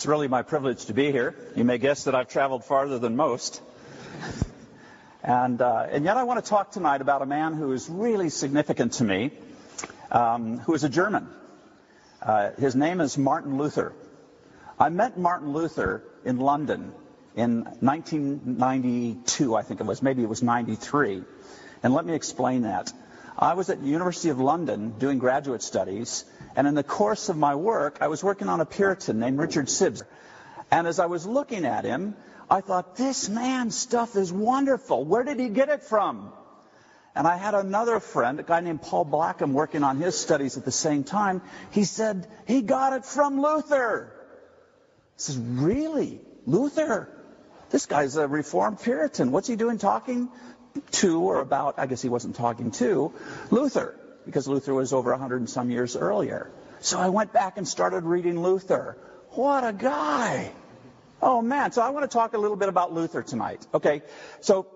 It's really my privilege to be here. You may guess that I've traveled farther than most. And, uh, and yet I want to talk tonight about a man who is really significant to me, um, who is a German. Uh, his name is Martin Luther. I met Martin Luther in London in 1992, I think it was. Maybe it was 93. And let me explain that. I was at the University of London doing graduate studies, and in the course of my work, I was working on a Puritan named Richard Sibbes. And as I was looking at him, I thought, this man's stuff is wonderful. Where did he get it from? And I had another friend, a guy named Paul Blackham, working on his studies at the same time. He said, he got it from Luther. I says, really? Luther? This guy's a Reformed Puritan. What's he doing talking to or about? I guess he wasn't talking to Luther, because Luther was over 100 and some years earlier. So I went back and started reading Luther. What a guy! Oh man, so I want to talk a little bit about Luther tonight. Okay, so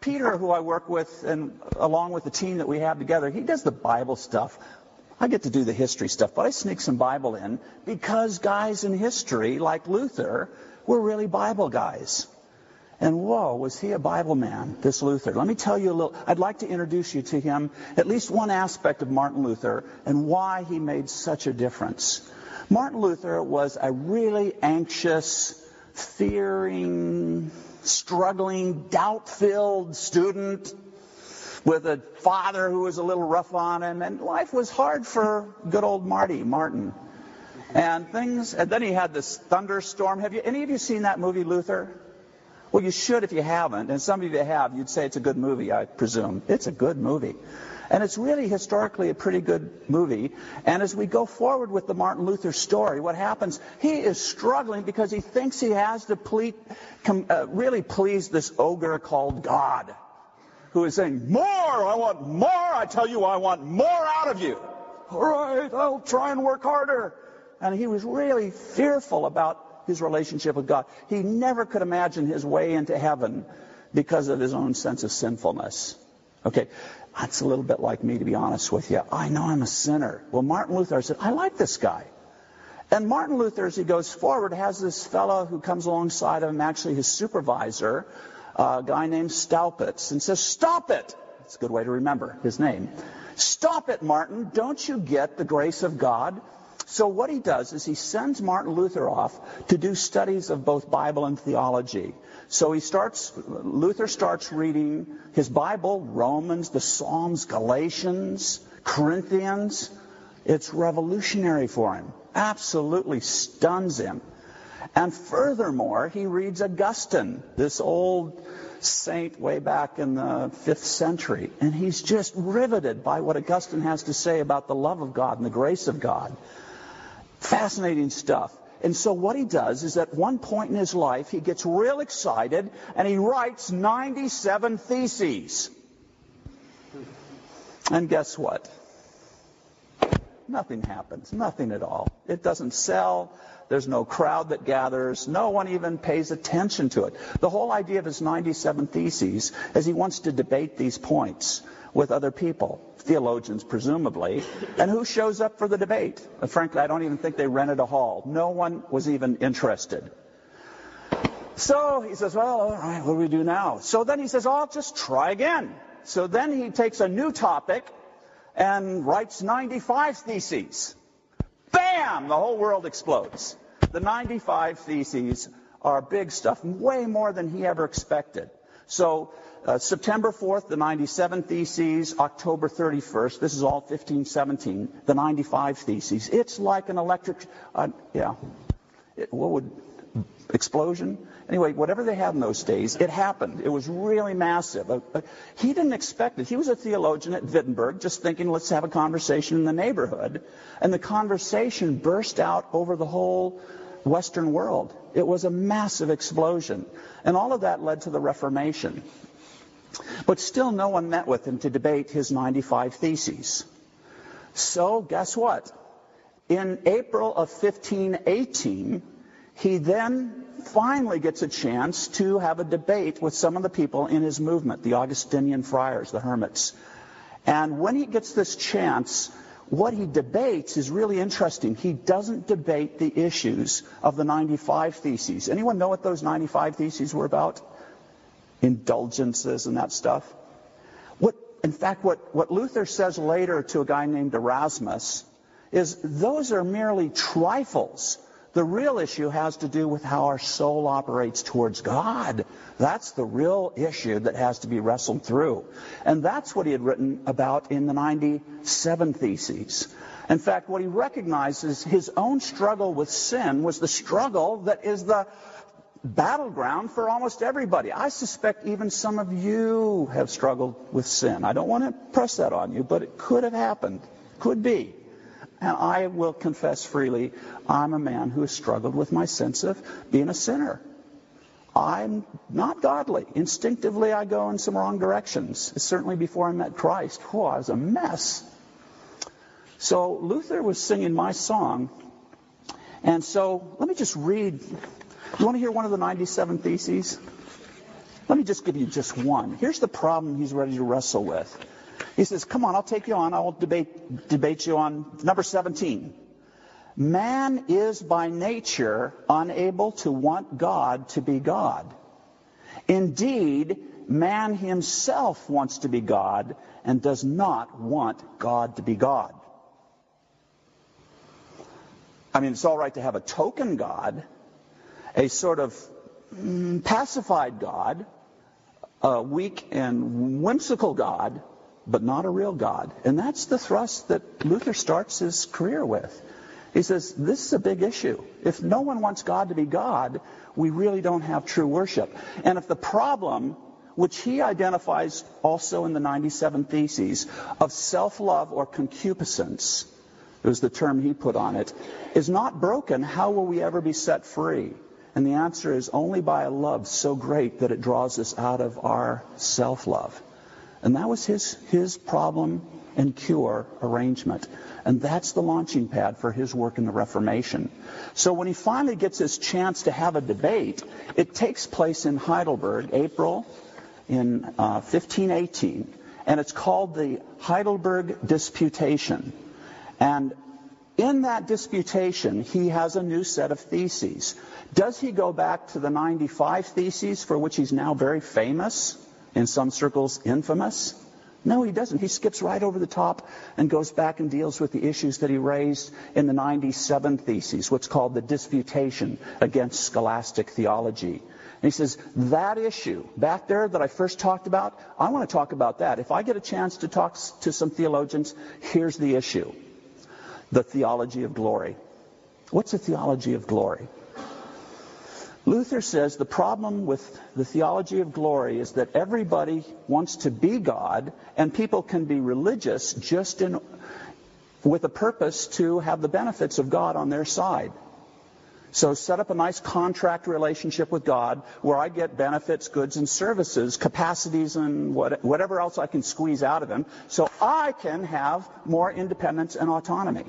Peter, who I work with, and along with the team that we have together, he does the Bible stuff. I get to do the history stuff, but I sneak some Bible in because guys in history, like Luther, were really Bible guys. And whoa, was he a Bible man, this Luther? Let me tell you a little, I'd like to introduce you to him, at least one aspect of Martin Luther, and why he made such a difference. Martin Luther was a really anxious, fearing, struggling, doubt filled student with a father who was a little rough on him, and life was hard for good old Marty, Martin. And things, and then he had this thunderstorm. Have you, any of you seen that movie, Luther? Well, you should if you haven't, and some of you have, you'd say it's a good movie, I presume. It's a good movie. And it's really historically a pretty good movie. And as we go forward with the Martin Luther story, what happens, he is struggling because he thinks he has to ple- com- uh, really please this ogre called God, who is saying, More! I want more! I tell you, I want more out of you. All right, I'll try and work harder. And he was really fearful about his relationship with God. He never could imagine his way into heaven because of his own sense of sinfulness. Okay, that's a little bit like me, to be honest with you. I know I'm a sinner. Well, Martin Luther said, I like this guy. And Martin Luther, as he goes forward, has this fellow who comes alongside of him, actually his supervisor, a guy named Staupitz, and says, Stop it! It's a good way to remember his name. Stop it, Martin. Don't you get the grace of God? So what he does is he sends Martin Luther off to do studies of both Bible and theology. So he starts, Luther starts reading his Bible, Romans, the Psalms, Galatians, Corinthians. It's revolutionary for him. Absolutely stuns him. And furthermore, he reads Augustine, this old saint way back in the fifth century. And he's just riveted by what Augustine has to say about the love of God and the grace of God. Fascinating stuff. And so what he does is at one point in his life, he gets real excited and he writes 97 theses. And guess what? Nothing happens. Nothing at all. It doesn't sell. There's no crowd that gathers. No one even pays attention to it. The whole idea of his 97 theses is he wants to debate these points with other people, theologians presumably. And who shows up for the debate? Frankly, I don't even think they rented a hall. No one was even interested. So he says, well, all right, what do we do now? So then he says, oh, I'll just try again. So then he takes a new topic and writes 95 theses. Bam! The whole world explodes. The 95 theses are big stuff, way more than he ever expected. So uh, September 4th, the 97 Theses. October 31st, this is all 1517, the 95 Theses. It's like an electric, uh, yeah, it, what would, explosion? Anyway, whatever they had in those days, it happened. It was really massive. Uh, uh, he didn't expect it. He was a theologian at Wittenberg, just thinking, let's have a conversation in the neighborhood. And the conversation burst out over the whole Western world. It was a massive explosion. And all of that led to the Reformation. But still, no one met with him to debate his 95 theses. So, guess what? In April of 1518, he then finally gets a chance to have a debate with some of the people in his movement, the Augustinian friars, the hermits. And when he gets this chance, what he debates is really interesting. He doesn't debate the issues of the 95 Theses. Anyone know what those 95 Theses were about? Indulgences and that stuff. What, in fact, what, what Luther says later to a guy named Erasmus is those are merely trifles the real issue has to do with how our soul operates towards God. That's the real issue that has to be wrestled through. And that's what he had written about in the 97 Theses. In fact, what he recognizes his own struggle with sin was the struggle that is the battleground for almost everybody. I suspect even some of you have struggled with sin. I don't want to press that on you, but it could have happened. Could be. And I will confess freely, I'm a man who has struggled with my sense of being a sinner. I'm not godly. Instinctively, I go in some wrong directions. Certainly before I met Christ, oh, I was a mess. So Luther was singing my song. And so let me just read. You want to hear one of the 97 Theses? Let me just give you just one. Here's the problem he's ready to wrestle with. He says, Come on, I'll take you on. I will debate, debate you on number 17. Man is by nature unable to want God to be God. Indeed, man himself wants to be God and does not want God to be God. I mean, it's all right to have a token God, a sort of mm, pacified God, a weak and whimsical God, but not a real God. And that's the thrust that Luther starts his career with. He says, this is a big issue. If no one wants God to be God, we really don't have true worship. And if the problem, which he identifies also in the 97 Theses, of self-love or concupiscence, it was the term he put on it, is not broken, how will we ever be set free? And the answer is only by a love so great that it draws us out of our self-love. And that was his, his problem and cure arrangement. And that's the launching pad for his work in the Reformation. So when he finally gets his chance to have a debate, it takes place in Heidelberg, April in uh, 1518. And it's called the Heidelberg Disputation. And in that disputation, he has a new set of theses. Does he go back to the 95 theses for which he's now very famous? In some circles infamous? No, he doesn't. He skips right over the top and goes back and deals with the issues that he raised in the 97 Theses, what's called the disputation against scholastic theology. And he says, that issue back there that I first talked about, I want to talk about that. If I get a chance to talk to some theologians, here's the issue. The theology of glory. What's a theology of glory? Luther says the problem with the theology of glory is that everybody wants to be God, and people can be religious just in, with a purpose to have the benefits of God on their side. So set up a nice contract relationship with God where I get benefits, goods, and services, capacities, and what, whatever else I can squeeze out of Him, so I can have more independence and autonomy.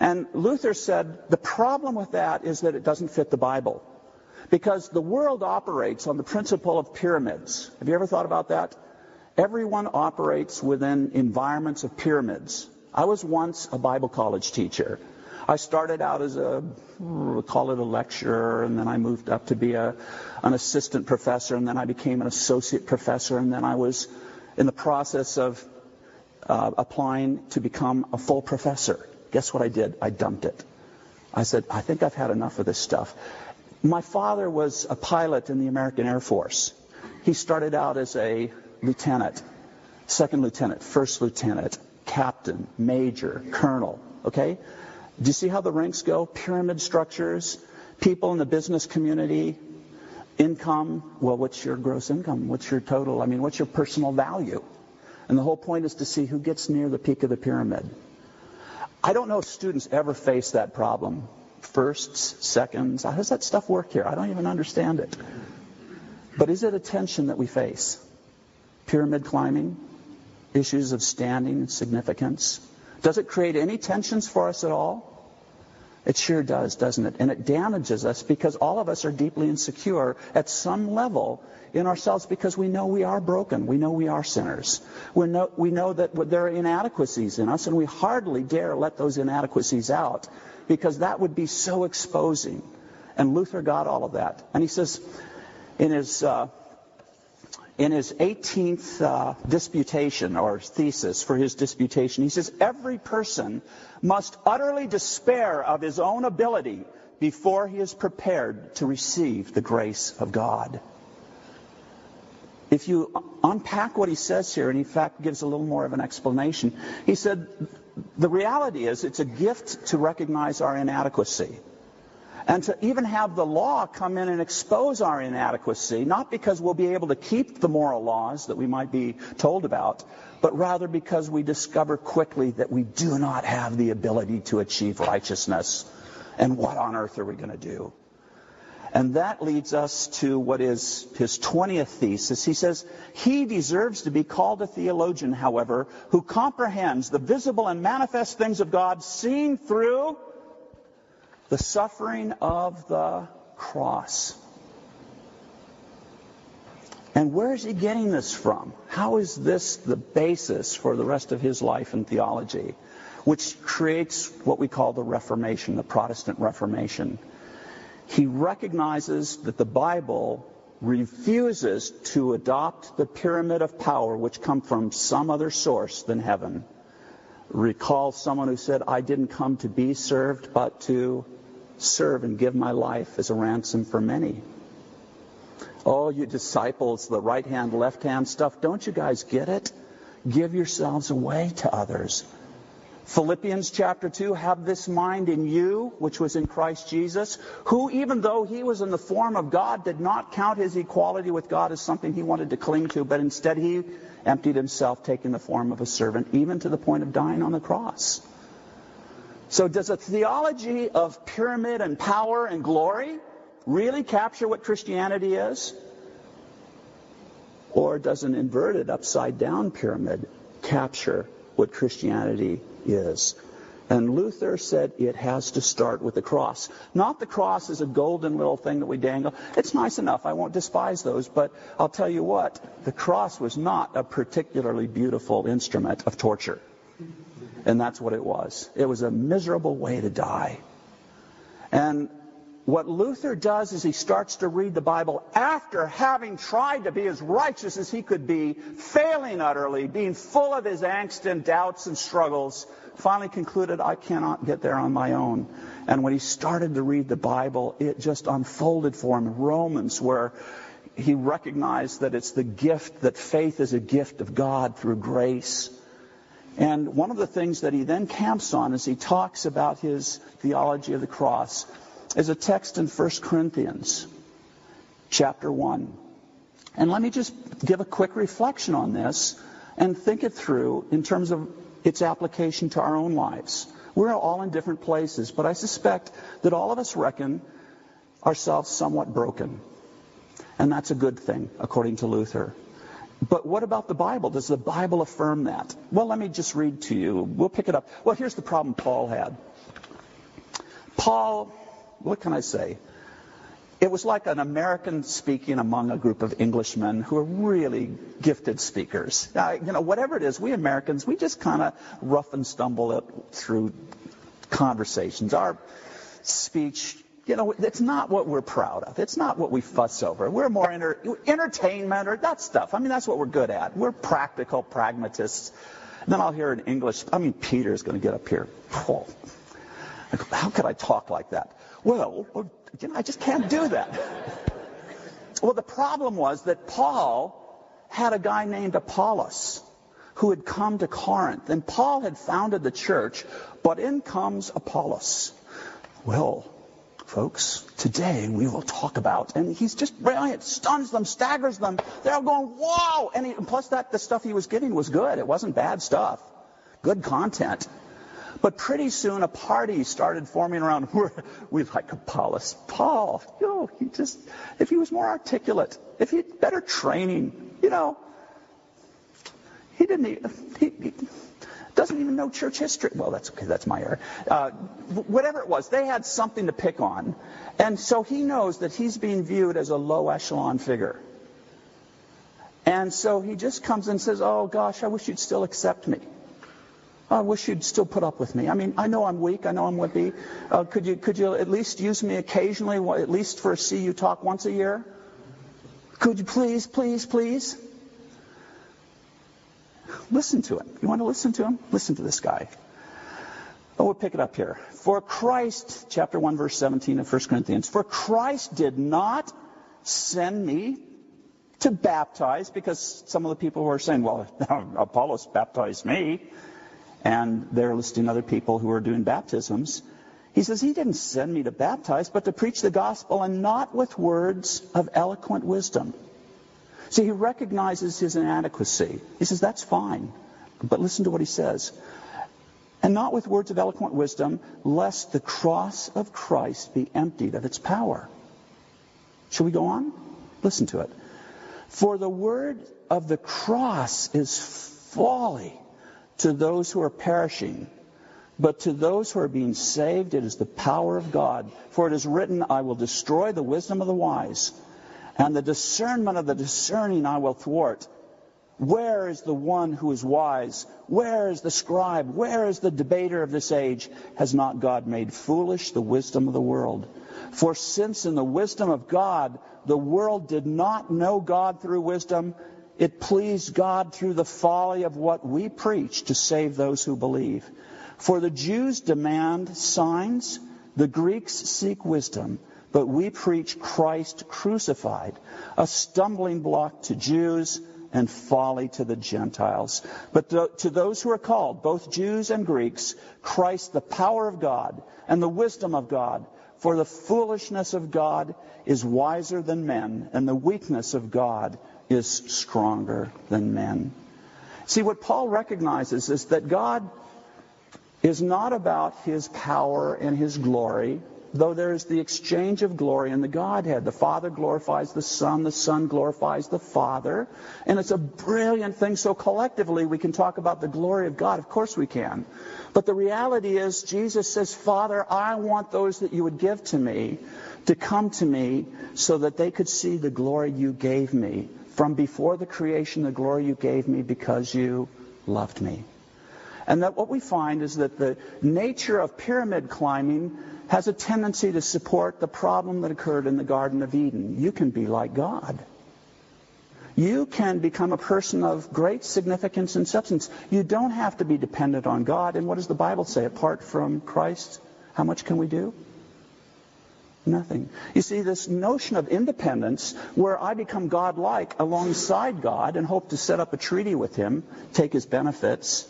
And Luther said the problem with that is that it doesn't fit the Bible. Because the world operates on the principle of pyramids. Have you ever thought about that? Everyone operates within environments of pyramids. I was once a Bible college teacher. I started out as a, call it a lecturer, and then I moved up to be a, an assistant professor, and then I became an associate professor, and then I was in the process of uh, applying to become a full professor. Guess what I did? I dumped it. I said, I think I've had enough of this stuff. My father was a pilot in the American Air Force. He started out as a lieutenant, second lieutenant, first lieutenant, captain, major, colonel. Okay? Do you see how the ranks go? Pyramid structures, people in the business community, income. Well, what's your gross income? What's your total? I mean, what's your personal value? And the whole point is to see who gets near the peak of the pyramid. I don't know if students ever face that problem firsts, seconds. How does that stuff work here? I don't even understand it. But is it a tension that we face? Pyramid climbing, issues of standing and significance. Does it create any tensions for us at all? It sure does, doesn't it? And it damages us because all of us are deeply insecure at some level in ourselves because we know we are broken. We know we are sinners. We know, we know that there are inadequacies in us, and we hardly dare let those inadequacies out because that would be so exposing. And Luther got all of that. And he says in his, uh, in his 18th uh, disputation or thesis for his disputation, he says, Every person must utterly despair of his own ability before he is prepared to receive the grace of God if you unpack what he says here, and in fact gives a little more of an explanation, he said, the reality is it's a gift to recognize our inadequacy. And to even have the law come in and expose our inadequacy, not because we'll be able to keep the moral laws that we might be told about, but rather because we discover quickly that we do not have the ability to achieve righteousness. And what on earth are we going to do? And that leads us to what is his 20th thesis. He says, He deserves to be called a theologian, however, who comprehends the visible and manifest things of God seen through the suffering of the cross. And where is he getting this from? How is this the basis for the rest of his life in theology, which creates what we call the Reformation, the Protestant Reformation? He recognizes that the Bible refuses to adopt the pyramid of power which come from some other source than heaven. Recall someone who said, I didn't come to be served, but to serve and give my life as a ransom for many. Oh, you disciples, the right hand, left hand stuff, don't you guys get it? Give yourselves away to others. Philippians chapter 2, have this mind in you, which was in Christ Jesus, who, even though he was in the form of God, did not count his equality with God as something he wanted to cling to, but instead he emptied himself, taking the form of a servant, even to the point of dying on the cross. So does a theology of pyramid and power and glory really capture what Christianity is? Or does an inverted, upside down pyramid capture what Christianity is. And Luther said it has to start with the cross. Not the cross as a golden little thing that we dangle. It's nice enough. I won't despise those. But I'll tell you what, the cross was not a particularly beautiful instrument of torture. And that's what it was. It was a miserable way to die. And what Luther does is he starts to read the Bible after having tried to be as righteous as he could be, failing utterly, being full of his angst and doubts and struggles, finally concluded, I cannot get there on my own. And when he started to read the Bible, it just unfolded for him. Romans, where he recognized that it's the gift, that faith is a gift of God through grace. And one of the things that he then camps on as he talks about his theology of the cross is a text in 1 Corinthians chapter 1. And let me just give a quick reflection on this and think it through in terms of its application to our own lives. We're all in different places, but I suspect that all of us reckon ourselves somewhat broken. And that's a good thing, according to Luther. But what about the Bible? Does the Bible affirm that? Well, let me just read to you. We'll pick it up. Well, here's the problem Paul had. Paul what can I say? It was like an American speaking among a group of Englishmen who are really gifted speakers. Uh, you know, whatever it is, we Americans, we just kind of rough and stumble it through conversations. Our speech, you know, it's not what we're proud of. It's not what we fuss over. We're more enter- entertainment or that stuff. I mean, that's what we're good at. We're practical pragmatists. And then I'll hear an English, I mean, Peter's going to get up here. Oh, how could I talk like that? Well, you know, I just can't do that. well, the problem was that Paul had a guy named Apollos who had come to Corinth. And Paul had founded the church, but in comes Apollos. Well, folks, today we will talk about, and he's just brilliant, stuns them, staggers them. They're all going, whoa! And, he, and plus that, the stuff he was giving was good. It wasn't bad stuff. Good content. But pretty soon a party started forming around. we like Apollos. Paul, you know, he just, if he was more articulate, if he had better training, you know, he didn't, he, he, doesn't even know church history. Well, that's okay. That's my error. Uh, whatever it was, they had something to pick on. And so he knows that he's being viewed as a low echelon figure. And so he just comes and says, Oh, gosh, I wish you'd still accept me. I wish you'd still put up with me. I mean, I know I'm weak. I know I'm wimpy. Uh, could you could you at least use me occasionally, at least for a CU talk once a year? Could you please, please, please? Listen to him. You want to listen to him? Listen to this guy. Oh, we'll pick it up here. For Christ, chapter 1, verse 17 of 1 Corinthians, for Christ did not send me to baptize, because some of the people were saying, well, Apollos baptized me, and they're listing other people who are doing baptisms. He says, He didn't send me to baptize, but to preach the gospel, and not with words of eloquent wisdom. See, he recognizes his inadequacy. He says, That's fine. But listen to what he says. And not with words of eloquent wisdom, lest the cross of Christ be emptied of its power. Shall we go on? Listen to it. For the word of the cross is folly to those who are perishing. But to those who are being saved, it is the power of God. For it is written, I will destroy the wisdom of the wise, and the discernment of the discerning I will thwart. Where is the one who is wise? Where is the scribe? Where is the debater of this age? Has not God made foolish the wisdom of the world? For since in the wisdom of God, the world did not know God through wisdom, it pleased God through the folly of what we preach to save those who believe. For the Jews demand signs, the Greeks seek wisdom, but we preach Christ crucified, a stumbling block to Jews and folly to the Gentiles. But to those who are called, both Jews and Greeks, Christ, the power of God and the wisdom of God. For the foolishness of God is wiser than men, and the weakness of God is stronger than men. See, what Paul recognizes is that God is not about his power and his glory, though there is the exchange of glory in the Godhead. The Father glorifies the Son, the Son glorifies the Father, and it's a brilliant thing. So collectively, we can talk about the glory of God. Of course we can. But the reality is, Jesus says, Father, I want those that you would give to me to come to me so that they could see the glory you gave me. From before the creation, the glory you gave me because you loved me. And that what we find is that the nature of pyramid climbing has a tendency to support the problem that occurred in the Garden of Eden. You can be like God. You can become a person of great significance and substance. You don't have to be dependent on God. And what does the Bible say? Apart from Christ, how much can we do? Nothing. You see, this notion of independence, where I become God-like alongside God and hope to set up a treaty with Him, take His benefits,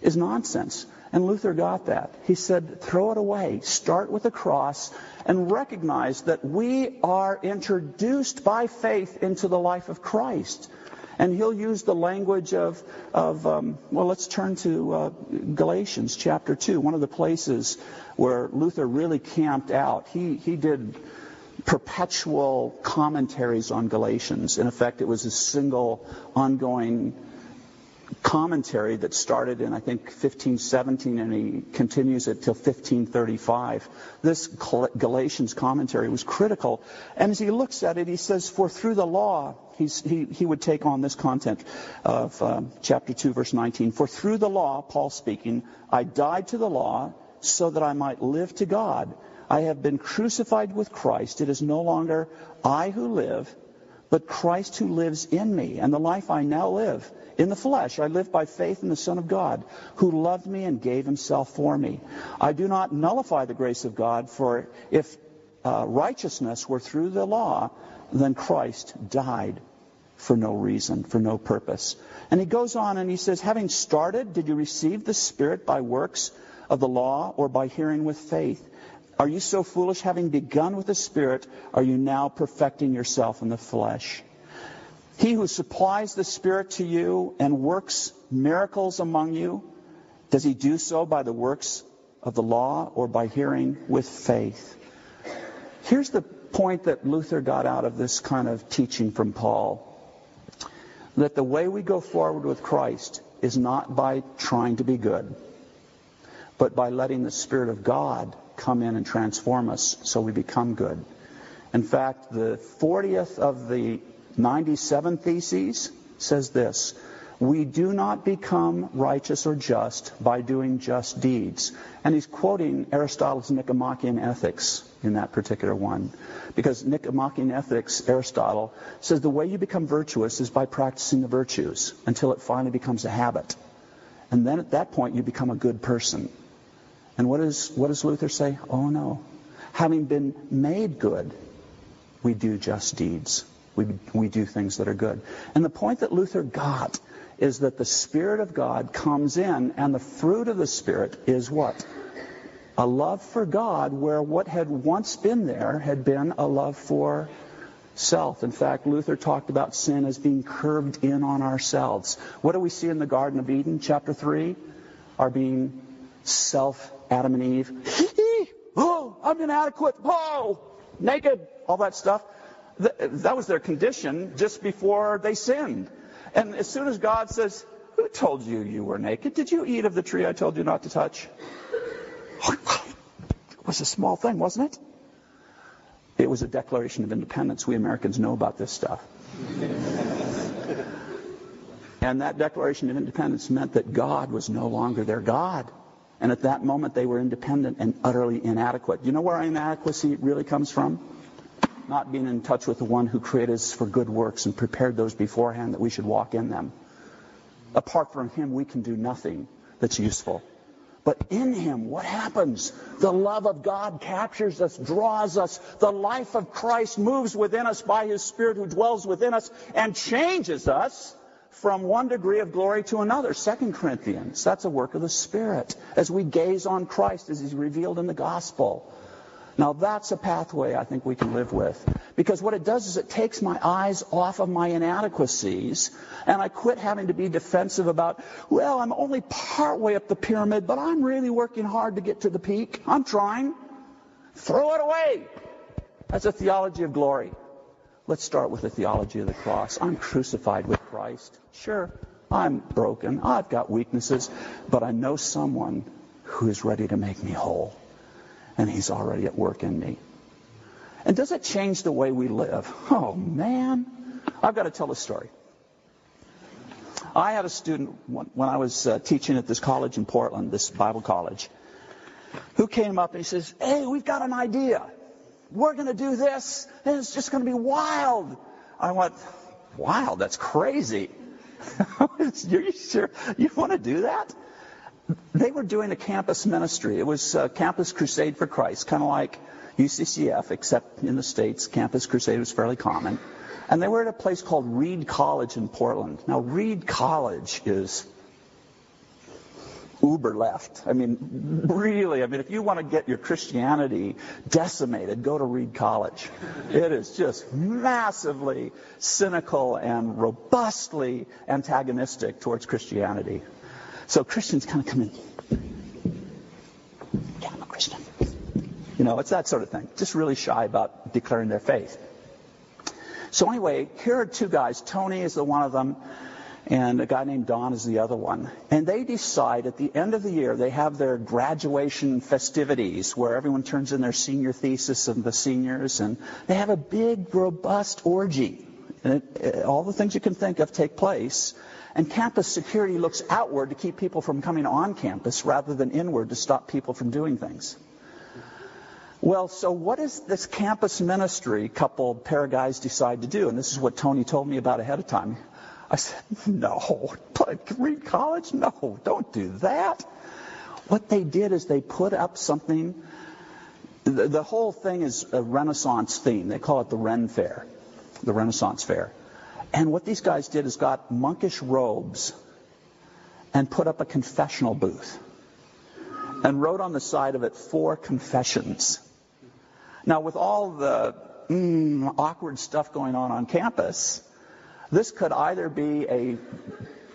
is nonsense. And Luther got that. He said, throw it away. Start with the cross and recognize that we are introduced by faith into the life of Christ. And he'll use the language of, of um, well, let's turn to uh, Galatians chapter 2, one of the places where Luther really camped out. He, he did perpetual commentaries on Galatians. In effect, it was a single ongoing commentary that started in, I think, 1517 and he continues it till 1535. This Galatians commentary was critical. And as he looks at it, he says, For through the law, he, he would take on this content of um, chapter 2, verse 19. For through the law, Paul speaking, I died to the law so that I might live to God. I have been crucified with Christ. It is no longer I who live, but Christ who lives in me. And the life I now live, in the flesh, I live by faith in the Son of God, who loved me and gave himself for me. I do not nullify the grace of God, for if uh, righteousness were through the law, then Christ died for no reason, for no purpose. And he goes on and he says, having started, did you receive the Spirit by works of the law or by hearing with faith? Are you so foolish, having begun with the Spirit, are you now perfecting yourself in the flesh? He who supplies the Spirit to you and works miracles among you, does he do so by the works of the law or by hearing with faith? Here's the point that Luther got out of this kind of teaching from Paul that the way we go forward with Christ is not by trying to be good, but by letting the Spirit of God come in and transform us so we become good. In fact, the 40th of the 97 Theses says this We do not become righteous or just by doing just deeds. And he's quoting Aristotle's Nicomachean Ethics in that particular one. Because Nicomachean Ethics, Aristotle, says the way you become virtuous is by practicing the virtues until it finally becomes a habit. And then at that point, you become a good person. And what, is, what does Luther say? Oh no. Having been made good, we do just deeds. We, we do things that are good. And the point that Luther got is that the Spirit of God comes in, and the fruit of the Spirit is what? A love for God, where what had once been there had been a love for self. In fact, Luther talked about sin as being curved in on ourselves. What do we see in the Garden of Eden, chapter 3? Our being self, Adam and Eve. oh, I'm inadequate. Oh, naked. All that stuff. That was their condition just before they sinned. And as soon as God says, Who told you you were naked? Did you eat of the tree I told you not to touch? Oh, it was a small thing, wasn't it? It was a declaration of independence. We Americans know about this stuff. and that declaration of independence meant that God was no longer their God. And at that moment, they were independent and utterly inadequate. You know where inadequacy really comes from? Not being in touch with the one who created us for good works and prepared those beforehand that we should walk in them. Apart from him, we can do nothing that's useful. But in him, what happens? The love of God captures us, draws us. The life of Christ moves within us by his Spirit who dwells within us and changes us from one degree of glory to another. Second Corinthians, that's a work of the Spirit as we gaze on Christ as he's revealed in the gospel. Now that's a pathway I think we can live with. Because what it does is it takes my eyes off of my inadequacies and I quit having to be defensive about, well, I'm only partway up the pyramid, but I'm really working hard to get to the peak. I'm trying. Throw it away. That's a theology of glory. Let's start with the theology of the cross. I'm crucified with Christ. Sure, I'm broken. I've got weaknesses, but I know someone who is ready to make me whole and he's already at work in me. And does it change the way we live? Oh, man. I've got to tell a story. I had a student when I was uh, teaching at this college in Portland, this Bible college, who came up and he says, Hey, we've got an idea. We're going to do this, and it's just going to be wild. I went, Wild? That's crazy. Are you sure you want to do that? They were doing a campus ministry. It was uh, Campus Crusade for Christ, kind of like UCCF, except in the States, Campus Crusade was fairly common. And they were at a place called Reed College in Portland. Now, Reed College is uber left. I mean, really, I mean, if you want to get your Christianity decimated, go to Reed College. It is just massively cynical and robustly antagonistic towards Christianity. So Christians kind of come in. Yeah, I'm a Christian. You know, it's that sort of thing. Just really shy about declaring their faith. So anyway, here are two guys. Tony is the one of them, and a guy named Don is the other one. And they decide at the end of the year, they have their graduation festivities where everyone turns in their senior thesis of the seniors, and they have a big, robust orgy. And it, all the things you can think of take place. And campus security looks outward to keep people from coming on campus rather than inward to stop people from doing things. Well, so what does this campus ministry couple, pair of guys decide to do? And this is what Tony told me about ahead of time. I said, no, Reed College? No, don't do that. What they did is they put up something. The, the whole thing is a Renaissance theme. They call it the Ren Fair, the Renaissance Fair. And what these guys did is got monkish robes and put up a confessional booth and wrote on the side of it four confessions. Now, with all the mm, awkward stuff going on on campus, this could either be a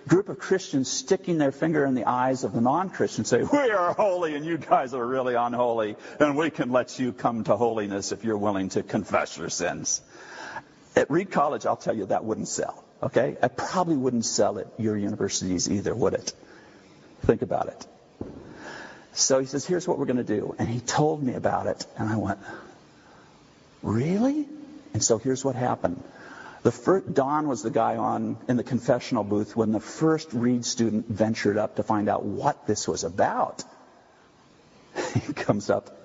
group of Christians sticking their finger in the eyes of the non-Christians, say, we are holy and you guys are really unholy, and we can let you come to holiness if you're willing to confess your sins. At Reed College, I'll tell you, that wouldn't sell. Okay? I probably wouldn't sell at your universities either, would it? Think about it. So he says, here's what we're going to do. And he told me about it. And I went, really? And so here's what happened. The first, Don was the guy on in the confessional booth when the first Reed student ventured up to find out what this was about. he comes up,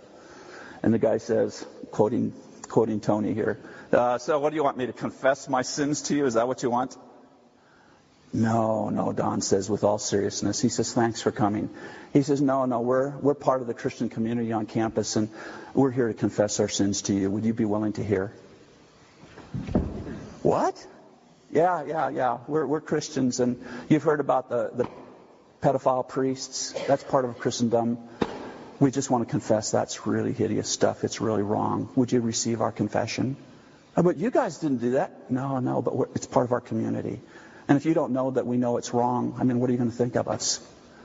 and the guy says, quoting quoting Tony here, uh, so what do you want me to confess my sins to you? Is that what you want? No, no, Don says with all seriousness. He says, thanks for coming. He says, no, no, we're, we're part of the Christian community on campus, and we're here to confess our sins to you. Would you be willing to hear? What? Yeah, yeah, yeah. We're, we're Christians, and you've heard about the, the pedophile priests. That's part of Christendom. We just want to confess that's really hideous stuff. It's really wrong. Would you receive our confession? Oh, but you guys didn't do that. No, no, but it's part of our community. And if you don't know that we know it's wrong, I mean, what are you going to think of us?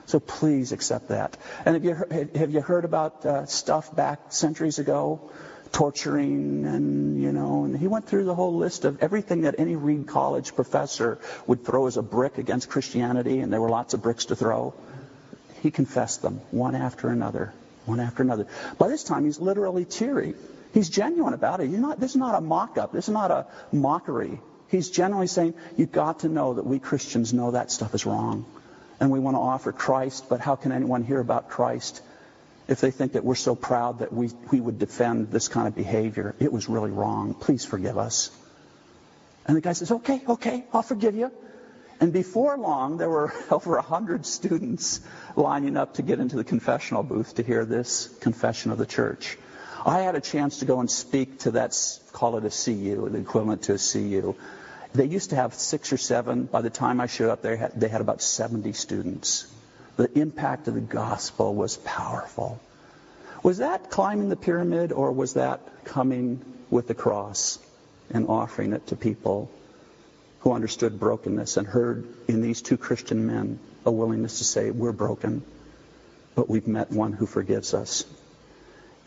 So please accept that. And have you heard, have you heard about uh, stuff back centuries ago torturing and, you know, and he went through the whole list of everything that any Reed College professor would throw as a brick against Christianity, and there were lots of bricks to throw. He confessed them one after another, one after another. By this time, he's literally teary. He's genuine about it. Not, this is not a mock-up. This is not a mockery. He's genuinely saying, you've got to know that we Christians know that stuff is wrong. And we want to offer Christ, but how can anyone hear about Christ if they think that we're so proud that we, we would defend this kind of behavior. It was really wrong. Please forgive us. And the guy says, okay, okay, I'll forgive you. And before long, there were over a hundred students lining up to get into the confessional booth to hear this confession of the church. I had a chance to go and speak to that, call it a CU, the equivalent to a CU. They used to have six or seven. By the time I showed up there, they had about 70 students. The impact of the gospel was powerful. Was that climbing the pyramid or was that coming with the cross and offering it to people who understood brokenness and heard in these two Christian men a willingness to say, We're broken, but we've met one who forgives us?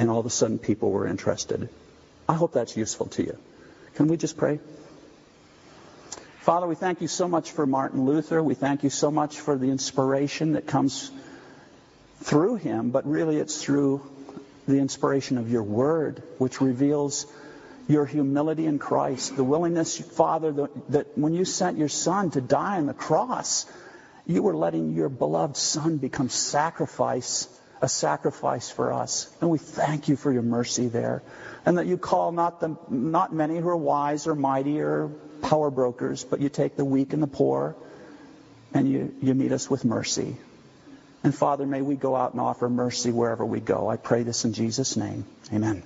And all of a sudden, people were interested. I hope that's useful to you. Can we just pray? Father, we thank you so much for Martin Luther. We thank you so much for the inspiration that comes through him, but really it's through the inspiration of your word, which reveals your humility in Christ, the willingness, Father, that, when you sent your son to die on the cross, you were letting your beloved son become sacrifice, a sacrifice for us. And we thank you for your mercy there. And that you call not the, not many who are wise or mighty or power brokers, but you take the weak and the poor and you, you meet us with mercy. And Father, may we go out and offer mercy wherever we go. I pray this in Jesus' name. Amen.